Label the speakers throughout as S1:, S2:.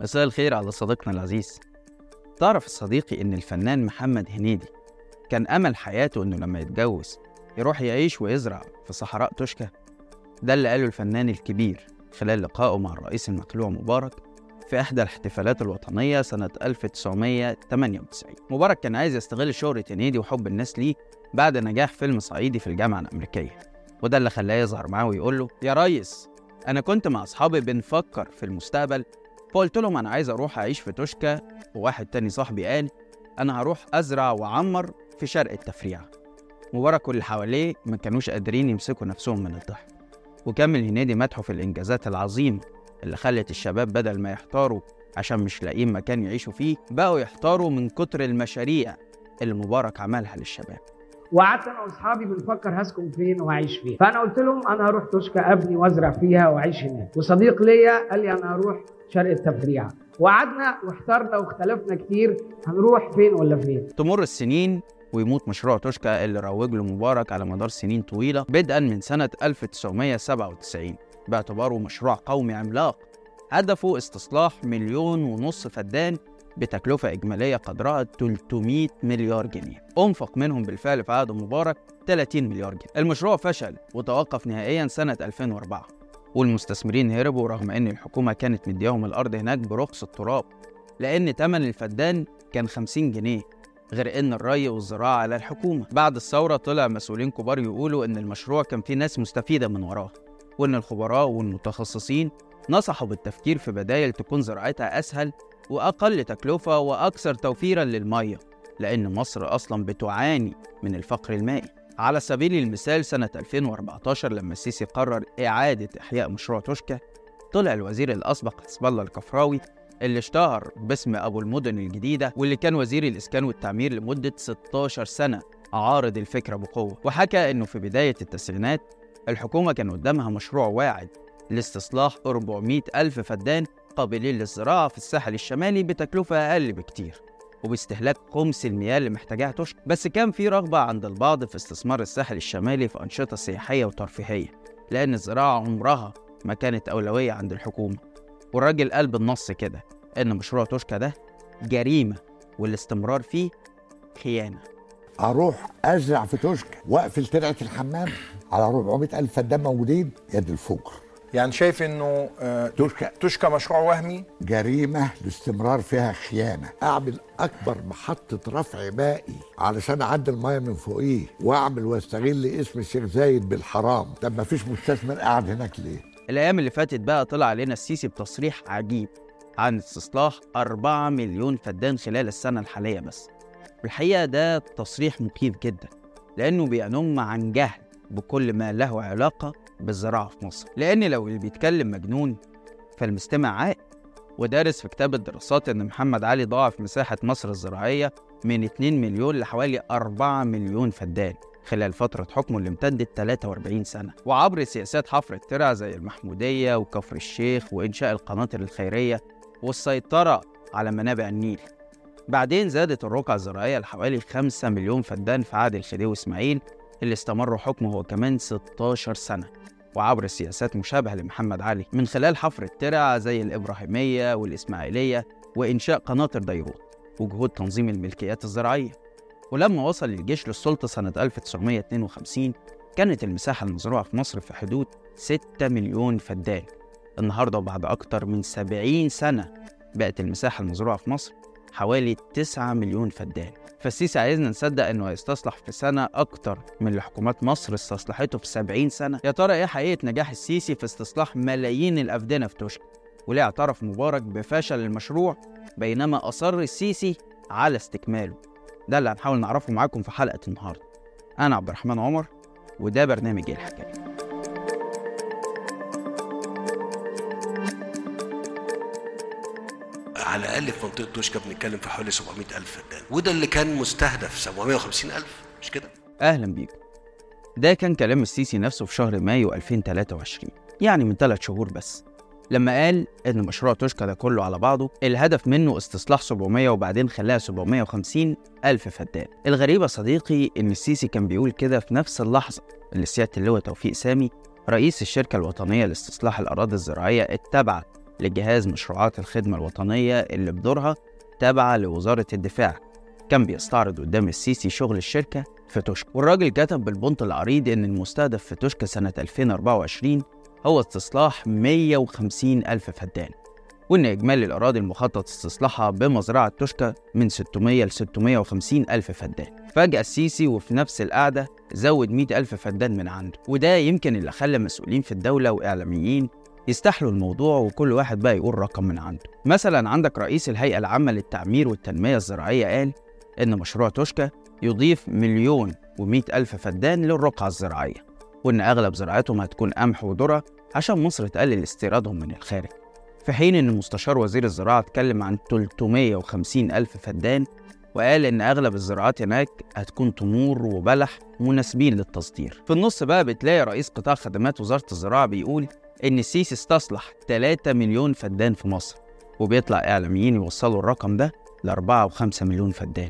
S1: مساء الخير على صديقنا العزيز. تعرف صديقي إن الفنان محمد هنيدي كان أمل حياته إنه لما يتجوز يروح يعيش ويزرع في صحراء توشكا؟ ده اللي قاله الفنان الكبير خلال لقائه مع الرئيس المخلوع مبارك في إحدى الاحتفالات الوطنية سنة 1998 مبارك كان عايز يستغل شهرة هنيدي وحب الناس ليه بعد نجاح فيلم صعيدي في الجامعة الأمريكية. وده اللي خلاه يظهر معاه ويقول له يا ريس أنا كنت مع أصحابي بنفكر في المستقبل فقلت لهم أنا عايز أروح أعيش في توشكا وواحد تاني صاحبي قال أنا هروح أزرع وأعمر في شرق التفريعة. مبارك واللي حواليه ما كانوش قادرين يمسكوا نفسهم من الضحك. وكمل هنيدي مدحه في الإنجازات العظيمة اللي خلت الشباب بدل ما يحتاروا عشان مش لاقيين مكان يعيشوا فيه بقوا يحتاروا من كتر المشاريع اللي مبارك عملها للشباب.
S2: وقعدت أنا وأصحابي بنفكر هسكن فين وهعيش فين. فأنا قلت لهم أنا هروح توشكا أبني وأزرع فيها وأعيش هناك. وصديق ليا قال لي أنا هروح شرق التفريعة. وقعدنا واحترنا واختلفنا كتير هنروح فين ولا فين؟
S1: تمر السنين ويموت مشروع توشكا اللي روج له مبارك على مدار سنين طويلة بدءا من سنة 1997 باعتباره مشروع قومي عملاق. هدفه استصلاح مليون ونص فدان بتكلفة إجمالية قدرها 300 مليار جنيه. أنفق منهم بالفعل في عهد مبارك 30 مليار جنيه. المشروع فشل وتوقف نهائيا سنة 2004 والمستثمرين هربوا رغم أن الحكومة كانت مدياهم الأرض هناك برخص التراب لأن تمن الفدان كان 50 جنيه غير إن الري والزراعة على الحكومة. بعد الثورة طلع مسؤولين كبار يقولوا إن المشروع كان فيه ناس مستفيدة من وراه وإن الخبراء والمتخصصين نصحوا بالتفكير في بدايل تكون زراعتها أسهل وأقل تكلفة وأكثر توفيرا للمية لأن مصر أصلا بتعاني من الفقر المائي. على سبيل المثال سنة 2014 لما السيسي قرر إعادة إحياء مشروع توشكا طلع الوزير الأسبق حسب الله الكفراوي اللي اشتهر باسم أبو المدن الجديدة واللي كان وزير الإسكان والتعمير لمدة 16 سنة عارض الفكرة بقوة. وحكى إنه في بداية التسعينات الحكومة كان قدامها مشروع واعد لاستصلاح 400 ألف فدان قابلين للزراعة في الساحل الشمالي بتكلفة أقل بكتير وباستهلاك خمس المياه اللي محتاجاها توشكا بس كان في رغبة عند البعض في استثمار الساحل الشمالي في أنشطة سياحية وترفيهية لأن الزراعة عمرها ما كانت أولوية عند الحكومة. والراجل قال بالنص كده إن مشروع توشكا ده جريمة والاستمرار فيه خيانة.
S3: أروح أزرع في توشكا وأقفل ترعة الحمام على 400 ألف فدان موجودين يد الفقر
S4: يعني شايف إنه آه،
S3: توشكا
S4: تشكى مشروع وهمي؟
S3: جريمة الاستمرار فيها خيانة. أعمل أكبر محطة رفع مائي علشان اعدي المية من فوقيه وأعمل وأستغل اسم الشيخ زايد بالحرام. طب ما فيش مستثمر قاعد هناك ليه؟
S1: الأيام اللي فاتت بقى طلع علينا السيسي بتصريح عجيب عن استصلاح 4 مليون فدان خلال السنة الحالية بس. الحقيقة ده تصريح مخيف جدا لأنه بينم عن جهل بكل ما له علاقة بالزراعة في مصر. لأن لو اللي بيتكلم مجنون فالمستمع عاقل ودارس في كتاب الدراسات إن محمد علي ضاعف مساحة مصر الزراعية من 2 مليون لحوالي 4 مليون فدان خلال فترة حكمه اللي امتدت 43 سنة. وعبر سياسات حفر الترع زي المحمودية وكفر الشيخ وإنشاء القناطر الخيرية والسيطرة على منابع النيل. بعدين زادت الرقعة الزراعية لحوالي 5 مليون فدان في عهد الخديوي إسماعيل اللي استمر حكمه هو كمان 16 سنة. وعبر سياسات مشابهة لمحمد علي من خلال حفر الترع زي الإبراهيمية والإسماعيلية وإنشاء قناطر ديروت وجهود تنظيم الملكيات الزراعية. ولما وصل الجيش للسلطة سنة 1952 كانت المساحة المزروعة في مصر في حدود 6 مليون فدان. النهاردة وبعد أكتر من 70 سنة بقت المساحة المزروعة في مصر حوالي 9 مليون فدان. فالسيسي عايزنا نصدق إنه هيستصلح في سنة أكتر من اللي حكومات مصر استصلحته في 70 سنة. يا ترى إيه حقيقة نجاح السيسي في استصلاح ملايين الأفدنة في توشكا وليه اعترف مبارك بفشل المشروع بينما أصر السيسي على استكماله؟ ده اللي هنحاول نعرفه معاكم في حلقة النهاردة. أنا عبد الرحمن عمر وده برنامج إيه
S5: على الأقل في منطقة توشكا بنتكلم في حوالي 700 ألف. فدان وده اللي كان مستهدف 750 ألف. مش كده؟
S1: أهلا بيكم ده كان كلام السيسي نفسه في شهر مايو 2023 يعني من ثلاث شهور بس. لما قال إن مشروع توشكا ده كله على بعضه الهدف منه استصلاح 700 وبعدين خلاها 750 ألف فدان. الغريب يا صديقي إن السيسي كان بيقول كده في نفس اللحظة اللي سيادة اللواء توفيق سامي رئيس الشركة الوطنية لاستصلاح الأراضي الزراعية التابعة لجهاز مشروعات الخدمة الوطنية اللي بدورها تابعة لوزارة الدفاع. كان بيستعرض قدام السيسي شغل الشركة في توشكا والراجل كتب بالبنط العريض إن المستهدف في توشكا سنة 2024 هو استصلاح 150 ألف فدان وإن إجمالي الأراضي المخطط استصلاحها بمزرعة توشكا من 600 ل 650 ألف فدان. فجأة السيسي وفي نفس القعدة زود 100 ألف فدان من عنده وده يمكن اللي خلى مسؤولين في الدولة وإعلاميين يستحلوا الموضوع وكل واحد بقى يقول رقم من عنده. مثلا عندك رئيس الهيئة العامة للتعمير والتنمية الزراعية قال إن مشروع توشكا يضيف مليون ومئة ألف فدان للرقعة الزراعية وإن أغلب زراعتهم هتكون قمح وذرة عشان مصر تقلل استيرادهم من الخارج. في حين إن مستشار وزير الزراعة اتكلم عن 350 ألف فدان وقال إن أغلب الزراعات هناك هتكون تمور وبلح مناسبين للتصدير. في النص بقى بتلاقي رئيس قطاع خدمات وزارة الزراعة بيقول إن السيسي استصلح 3 مليون فدان في مصر وبيطلع إعلاميين يوصلوا الرقم ده ل 4 و5 مليون فدان.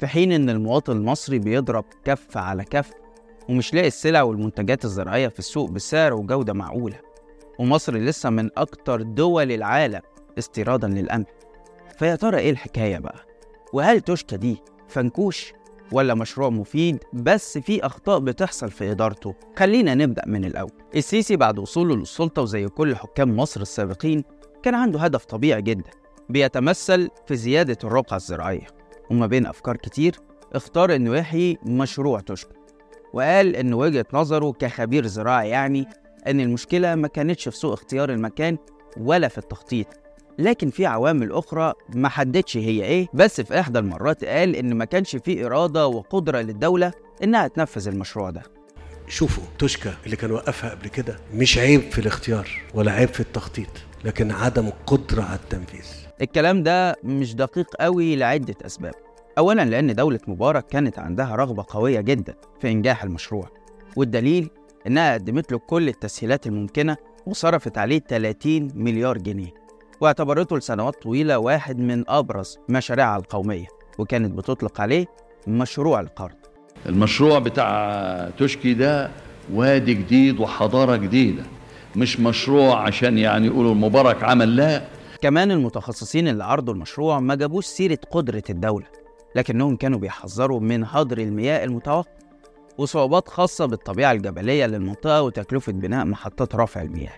S1: في حين إن المواطن المصري بيضرب كف على كف ومش لاقي السلع والمنتجات الزراعية في السوق بسعر وجودة معقولة. ومصر لسه من أكتر دول العالم استيرادا للقمح فيا ترى إيه الحكاية بقى؟ وهل توشكا دي فنكوش؟ ولا مشروع مفيد بس في أخطاء بتحصل في إدارته؟ خلينا نبدأ من الأول. السيسي بعد وصوله للسلطة وزي كل حكام مصر السابقين كان عنده هدف طبيعي جدا بيتمثل في زيادة الرقعة الزراعية. وما بين أفكار كتير اختار إنه يحيي مشروع توشكا وقال إن وجهة نظره كخبير زراعي يعني إن المشكلة ما كانتش في سوء اختيار المكان ولا في التخطيط. لكن في عوامل أخرى ما حددش هي إيه بس في إحدى المرات قال إن ما كانش في إرادة وقدرة للدولة إنها تنفذ المشروع ده.
S5: شوفوا توشكا اللي كان وقفها قبل كده مش عيب في الاختيار ولا عيب في التخطيط لكن عدم القدرة على التنفيذ.
S1: الكلام ده مش دقيق قوي لعدة أسباب. أولا لأن دولة مبارك كانت عندها رغبة قوية جدا في إنجاح المشروع والدليل إنها قدمت له كل التسهيلات الممكنة وصرفت عليه 30 مليار جنيه. واعتبرته لسنوات طويلة واحد من أبرز مشاريعها القومية وكانت بتطلق عليه مشروع القرض.
S6: المشروع بتاع توشكي ده وادي جديد وحضارة جديدة مش مشروع عشان يعني يقولوا المبارك عمل لا.
S1: كمان المتخصصين اللي عرضوا المشروع ما جابوش سيرة قدرة الدولة لكنهم كانوا بيحذروا من هدر المياه المتوقع وصعوبات خاصة بالطبيعة الجبلية للمنطقة وتكلفة بناء محطات رفع المياه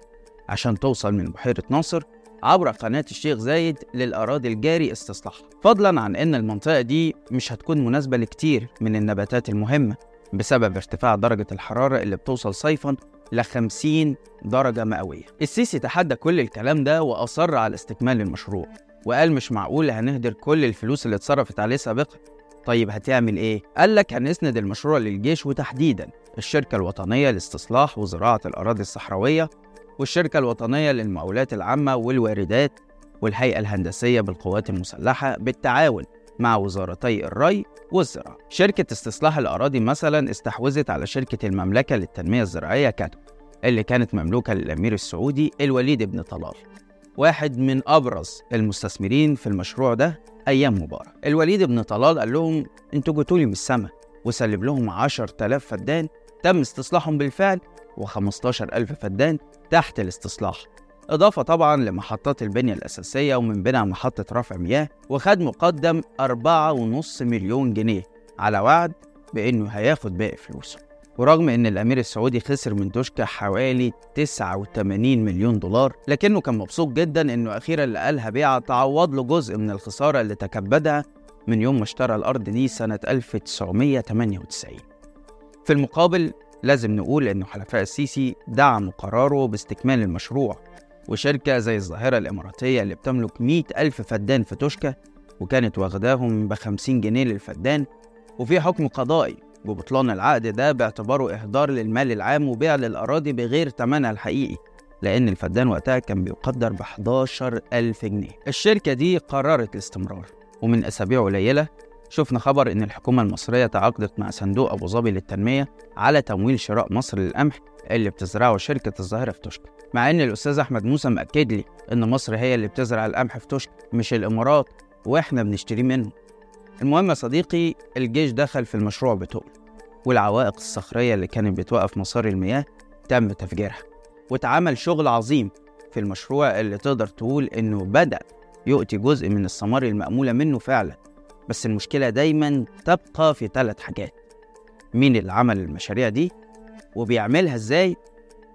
S1: عشان توصل من بحيرة ناصر عبر قناة الشيخ زايد للأراضي الجاري استصلاحها فضلا عن أن المنطقة دي مش هتكون مناسبة لكتير من النباتات المهمة بسبب ارتفاع درجة الحرارة اللي بتوصل صيفا ل 50 درجة مئوية. السيسي تحدى كل الكلام ده وأصر على استكمال المشروع وقال مش معقول هنهدر كل الفلوس اللي اتصرفت عليه سابقا. طيب هتعمل إيه؟ قال لك هنسند المشروع للجيش وتحديدا. الشركة الوطنية لاستصلاح وزراعة الأراضي الصحراوية والشركة الوطنية للمقاولات العامة والواردات والهيئة الهندسية بالقوات المسلحة بالتعاون مع وزارتي الري والزراعة. شركة استصلاح الأراضي مثلا استحوذت على شركة المملكة للتنمية الزراعية كاتو اللي كانت مملوكة للأمير السعودي الوليد بن طلال واحد من أبرز المستثمرين في المشروع ده أيام مبارك الوليد بن طلال قال لهم أنتوا جيتولي من السما وسلم لهم 10000 فدان تم استصلاحهم بالفعل و15000 فدان تحت الاستصلاح إضافة طبعا لمحطات البنية الأساسية ومن بينها محطة رفع مياه وخد مقدم 4.5 مليون جنيه على وعد بإنه هياخد باقي فلوسه. ورغم إن الأمير السعودي خسر من توشكا حوالي 89 مليون دولار لكنه كان مبسوط جدا إنه أخيرا لقالها بيعة تعوض له جزء من الخسارة اللي تكبدها من يوم ما اشترى الأرض دي سنة 1998 في المقابل لازم نقول إن حلفاء السيسي دعموا قراره باستكمال المشروع وشركة زي الظاهرة الإماراتية اللي بتملك 100 ألف فدان في توشكا وكانت واخداهم ب 50 جنيه للفدان وفي حكم قضائي ببطلان العقد ده باعتباره إهدار للمال العام وبيع للأراضي بغير ثمنها الحقيقي لأن الفدان وقتها كان بيقدر ب 11 ألف جنيه. الشركة دي قررت الاستمرار ومن أسابيع قليلة شفنا خبر إن الحكومة المصرية تعاقدت مع صندوق أبو ظبي للتنمية على تمويل شراء مصر للقمح اللي بتزرعه شركة الظاهرة في توشكا مع إن الأستاذ أحمد موسى مأكد لي إن مصر هي اللي بتزرع القمح في توشكا مش الإمارات وإحنا بنشتريه منهم. المهم يا صديقي الجيش دخل في المشروع بتقل والعوائق الصخرية اللي كانت بتوقف مسار المياه تم تفجيرها واتعمل شغل عظيم في المشروع اللي تقدر تقول إنه بدأ يؤتي جزء من الثمار المأمولة منه فعلا. بس المشكلة دايما تبقى في ثلاث حاجات. مين اللي عمل المشاريع دي؟ وبيعملها إزاي؟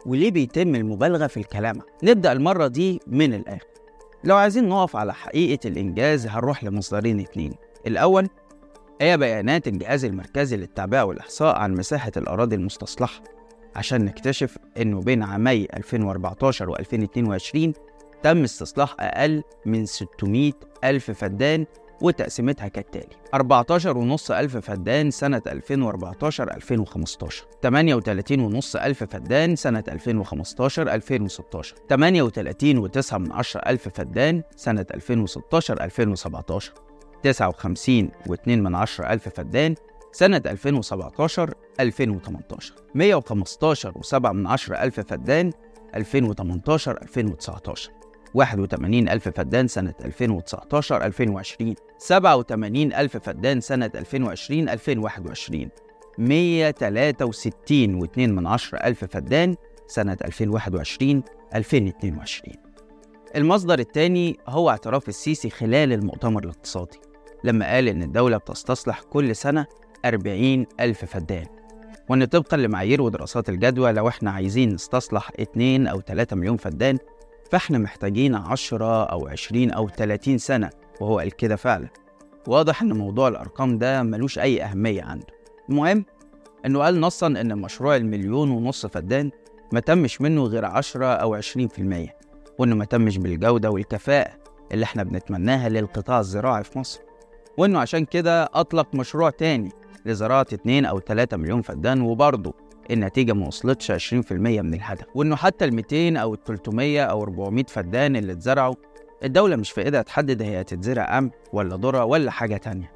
S1: وليه بيتم المبالغة في الكلام؟ نبدأ المرة دي من الآخر. لو عايزين نقف على حقيقة الإنجاز هنروح لمصدرين اتنين. الأول هي بيانات الجهاز المركزي للتعبئة والإحصاء عن مساحة الأراضي المستصلحة؟ عشان نكتشف إنه بين عامي 2014 و 2022 تم استصلاح أقل من 600 ألف فدان وتقسيمتها كالتالي. 14.5 ألف فدان سنة 2014 2015 38.5 ألف فدان سنة 2015 2016 38.9 من عشرة ألف فدان سنة 2016 2017 59.2 من عشرة ألف فدان سنة 2017 2018 115.7 من عشرة ألف فدان 2018 2019 81 ألف فدان سنة 2019 2020 87 ألف فدان سنة 2020 2021 163 و2 من عشرة ألف فدان سنة 2021 2022 المصدر الثاني هو اعتراف السيسي خلال المؤتمر الاقتصادي لما قال إن الدولة بتستصلح كل سنة 40 ألف فدان. وإن طبقا لمعايير ودراسات الجدوى لو إحنا عايزين نستصلح 2 أو 3 مليون فدان فإحنا محتاجين 10 أو 20 أو 30 سنة وهو قال كده فعلا. واضح إن موضوع الأرقام ده ملوش أي أهمية عنده. المهم إنه قال نصا إن مشروع المليون ونص فدان ما تمش منه غير 10 أو 20% وإنه ما تمش بالجودة والكفاءة اللي إحنا بنتمناها للقطاع الزراعي في مصر. وإنه عشان كده أطلق مشروع تاني لزراعة 2 أو 3 مليون فدان وبرضه النتيجة ما وصلتش 20% من الهدف وإنه حتى ال 200 أو ال 300 أو 400 فدان اللي اتزرعوا الدولة مش في إيدها تحدد هي هتتزرع قمح ولا ذرة ولا حاجة تانية.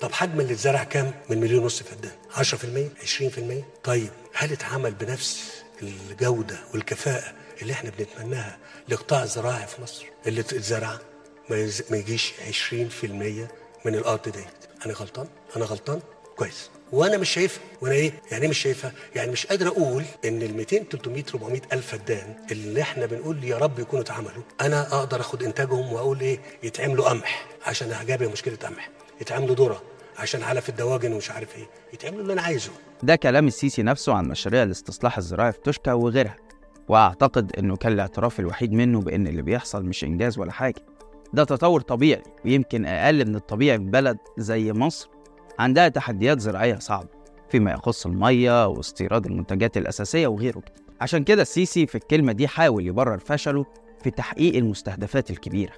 S5: طب حجم اللي اتزرع كام؟ من مليون ونص فدان. 10% 20% طيب هل اتعمل بنفس الجودة والكفاءة اللي إحنا بنتمناها لقطاع الزراعي في مصر اللي اتزرع. ما يجيش 20% من الأرض ديت. أنا غلطان؟ أنا غلطان؟ كويس. وأنا مش شايفها. وأنا إيه؟ يعني إيه مش شايفها؟ يعني مش قادر أقول ان ال 200 300 400 ألف فدان اللي إحنا بنقول يا رب يكونوا اتعملوا أنا أقدر اخد انتاجهم واقول إيه؟ يتعملوا قمح عشان هجابه مشكلة قمح. يتعملوا ذرة عشان علف الدواجن ومش عارف إيه. يتعملوا اللي أنا عايزه.
S1: ده كلام السيسي نفسه عن مشاريع الاستصلاح الزراعي في توشكا وغيرها. واعتقد انه كان الاعتراف الوحيد منه بان اللي بيحصل مش انجاز ولا حاجة. ده تطور طبيعي ويمكن أقل من الطبيعي في بلد زي مصر. عندها تحديات زراعية صعبة فيما يخص المية واستيراد المنتجات الأساسية وغيره. عشان كده السيسي في الكلمة دي حاول يبرر فشله في تحقيق المستهدفات الكبيرة.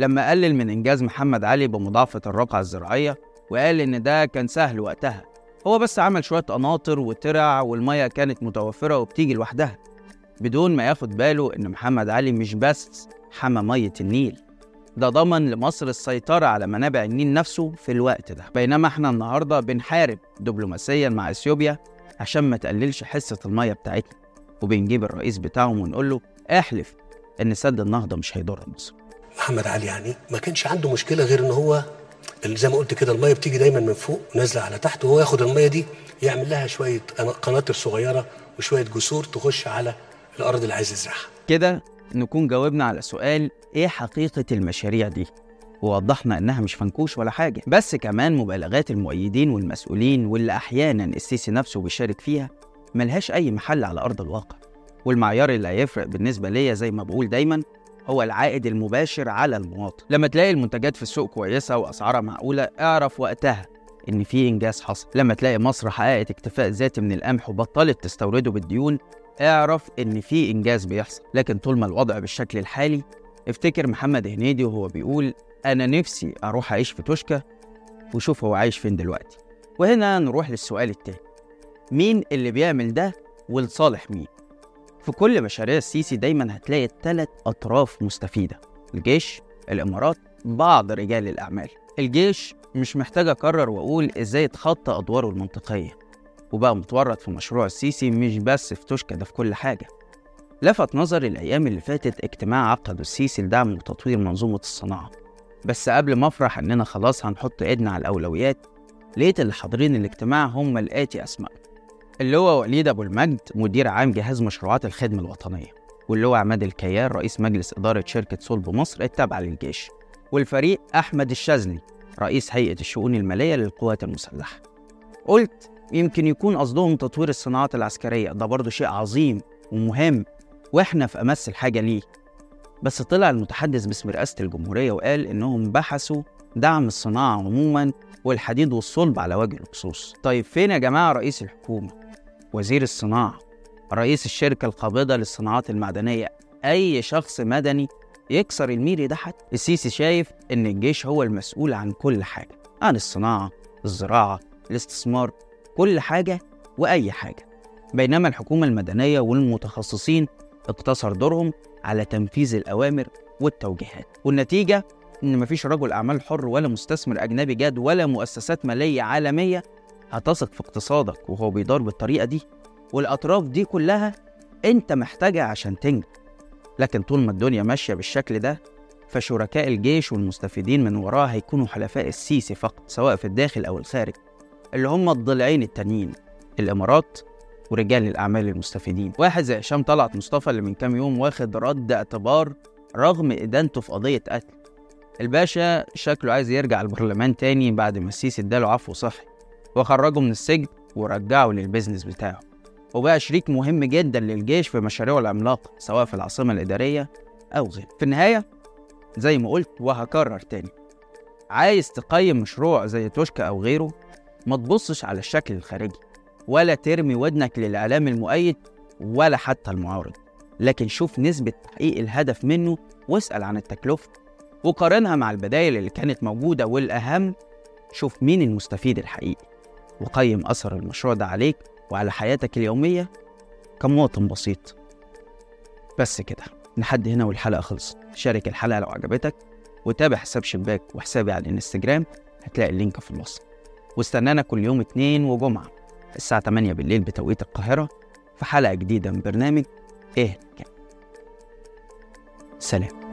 S1: لما قلل من إنجاز محمد علي بمضاعفة الرقعة الزراعية وقال إن ده كان سهل وقتها هو بس عمل شوية قناطر وترع والمية كانت متوفرة وبتيجي لوحدها بدون ما ياخد باله إن محمد علي مش بس حمى مية النيل. ده ضمن لمصر السيطرة على منابع النيل نفسه في الوقت ده. بينما إحنا النهاردة بنحارب دبلوماسيا مع اثيوبيا عشان ما تقللش حصة المية بتاعتنا. وبنجيب الرئيس بتاعهم ونقول له احلف إن سد النهضة مش هيضر مصر.
S5: محمد علي يعني ما كانش عنده مشكلة غير إن هو زي ما قلت كده الميه بتيجي دايما من فوق نازلة على تحت وهو ياخد الميه دي يعمل لها شوية قناطر صغيرة وشوية جسور تخش على الأرض اللي عايز يزرعها.
S1: كده نكون جاوبنا على سؤال إيه حقيقة المشاريع دي؟ ووضحنا إنها مش فنكوش ولا حاجة بس كمان مبالغات المؤيدين والمسؤولين واللي أحيانا السيسي نفسه بيشارك فيها ملهاش أي محل على أرض الواقع. والمعيار اللي هيفرق بالنسبة ليا زي ما بقول دايما هو العائد المباشر على المواطن. لما تلاقي المنتجات في السوق كويسة وأسعارها معقولة اعرف وقتها إن في إنجاز حصل لما تلاقي مصر حققت اكتفاء ذاتي من القمح وبطلت تستورده بالديون اعرف إن في إنجاز بيحصل. لكن طول ما الوضع بالشكل الحالي افتكر محمد هنيدي وهو بيقول أنا نفسي أروح أعيش في توشكا وشوف هو عايش فين دلوقتي. وهنا نروح للسؤال التاني. مين اللي بيعمل ده ولصالح مين؟ في كل مشاريع السيسي دايما هتلاقي ثلاث أطراف مستفيدة. الجيش الإمارات بعض رجال الأعمال. الجيش مش محتاج اكرر وأقول إزاي يتخطى أدواره المنطقية. وبقى متورط في مشروع السيسي مش بس في توشكا ده في كل حاجة. لفت نظري الأيام اللي فاتت اجتماع عقده السيسي لدعم وتطوير منظومة الصناعة. بس قبل ما أفرح إننا خلاص هنحط إيدنا على الأولويات لقيت اللي حاضرين الاجتماع هم الآتي أسماء اللي هو وليد أبو المجد مدير عام جهاز مشروعات الخدمة الوطنية واللواء عماد الكيال رئيس مجلس إدارة شركة صلب مصر التابعة للجيش والفريق أحمد الشاذلي رئيس هيئة الشؤون المالية للقوات المسلحة. قلت يمكن يكون قصدهم تطوير الصناعات العسكرية. ده برضه شيء عظيم ومهم وإحنا في أمس الحاجة ليه. بس طلع المتحدث باسم رئاسة الجمهورية وقال إنهم بحثوا دعم الصناعة عموما والحديد والصلب على وجه الخصوص طيب فين يا جماعة رئيس الحكومة؟ وزير الصناعة. رئيس الشركة القابضة للصناعات المعدنية. أي شخص مدني يكسر الميري ده حتى. السيسي شايف إن الجيش هو المسؤول عن كل حاجة عن الصناعة الزراعة الاستثمار كل حاجة وأي حاجة. بينما الحكومة المدنية والمتخصصين اقتصر دورهم على تنفيذ الأوامر والتوجيهات. والنتيجة إن مفيش رجل أعمال حر ولا مستثمر أجنبي جاد ولا مؤسسات مالية عالمية هتثق في اقتصادك وهو بيدار بالطريقة دي. والأطراف دي كلها أنت محتاجها عشان تنجح. لكن طول ما الدنيا ماشية بالشكل ده فشركاء الجيش والمستفيدين من وراه هيكونوا حلفاء السيسي فقط سواء في الداخل أو الخارج. اللي هم الضلعين التانيين الإمارات ورجال الأعمال المستفيدين. واحد زي هشام طلعت مصطفى اللي من كام يوم واخد رد اعتبار رغم إدانته في قضية قتل. الباشا شكله عايز يرجع البرلمان تاني بعد ما السيسي اداله عفو صحي. وخرجه من السجن ورجعه للبيزنس بتاعه. وبقى شريك مهم جدا للجيش في مشاريعه العملاقة سواء في العاصمة الإدارية أو غيره. في النهاية زي ما قلت وهكرر تاني. عايز تقيم مشروع زي توشكا أو غيره ما تبصش على الشكل الخارجي ولا ترمي ودنك للإعلام المؤيد ولا حتى المعارض. لكن شوف نسبة تحقيق الهدف منه واسأل عن التكلفة وقارنها مع البدائل اللي كانت موجودة والأهم شوف مين المستفيد الحقيقي. وقيم أثر المشروع ده عليك وعلى حياتك اليومية كمواطن بسيط. بس كده لحد هنا والحلقة خلصت. شارك الحلقة لو عجبتك وتابع حساب شباك وحسابي على الانستجرام هتلاقي اللينك في الوصف. واستنانا كل يوم اتنين وجمعة الساعة 8 بالليل بتوقيت القاهرة في حلقة جديدة من برنامج إيه كان. سلام.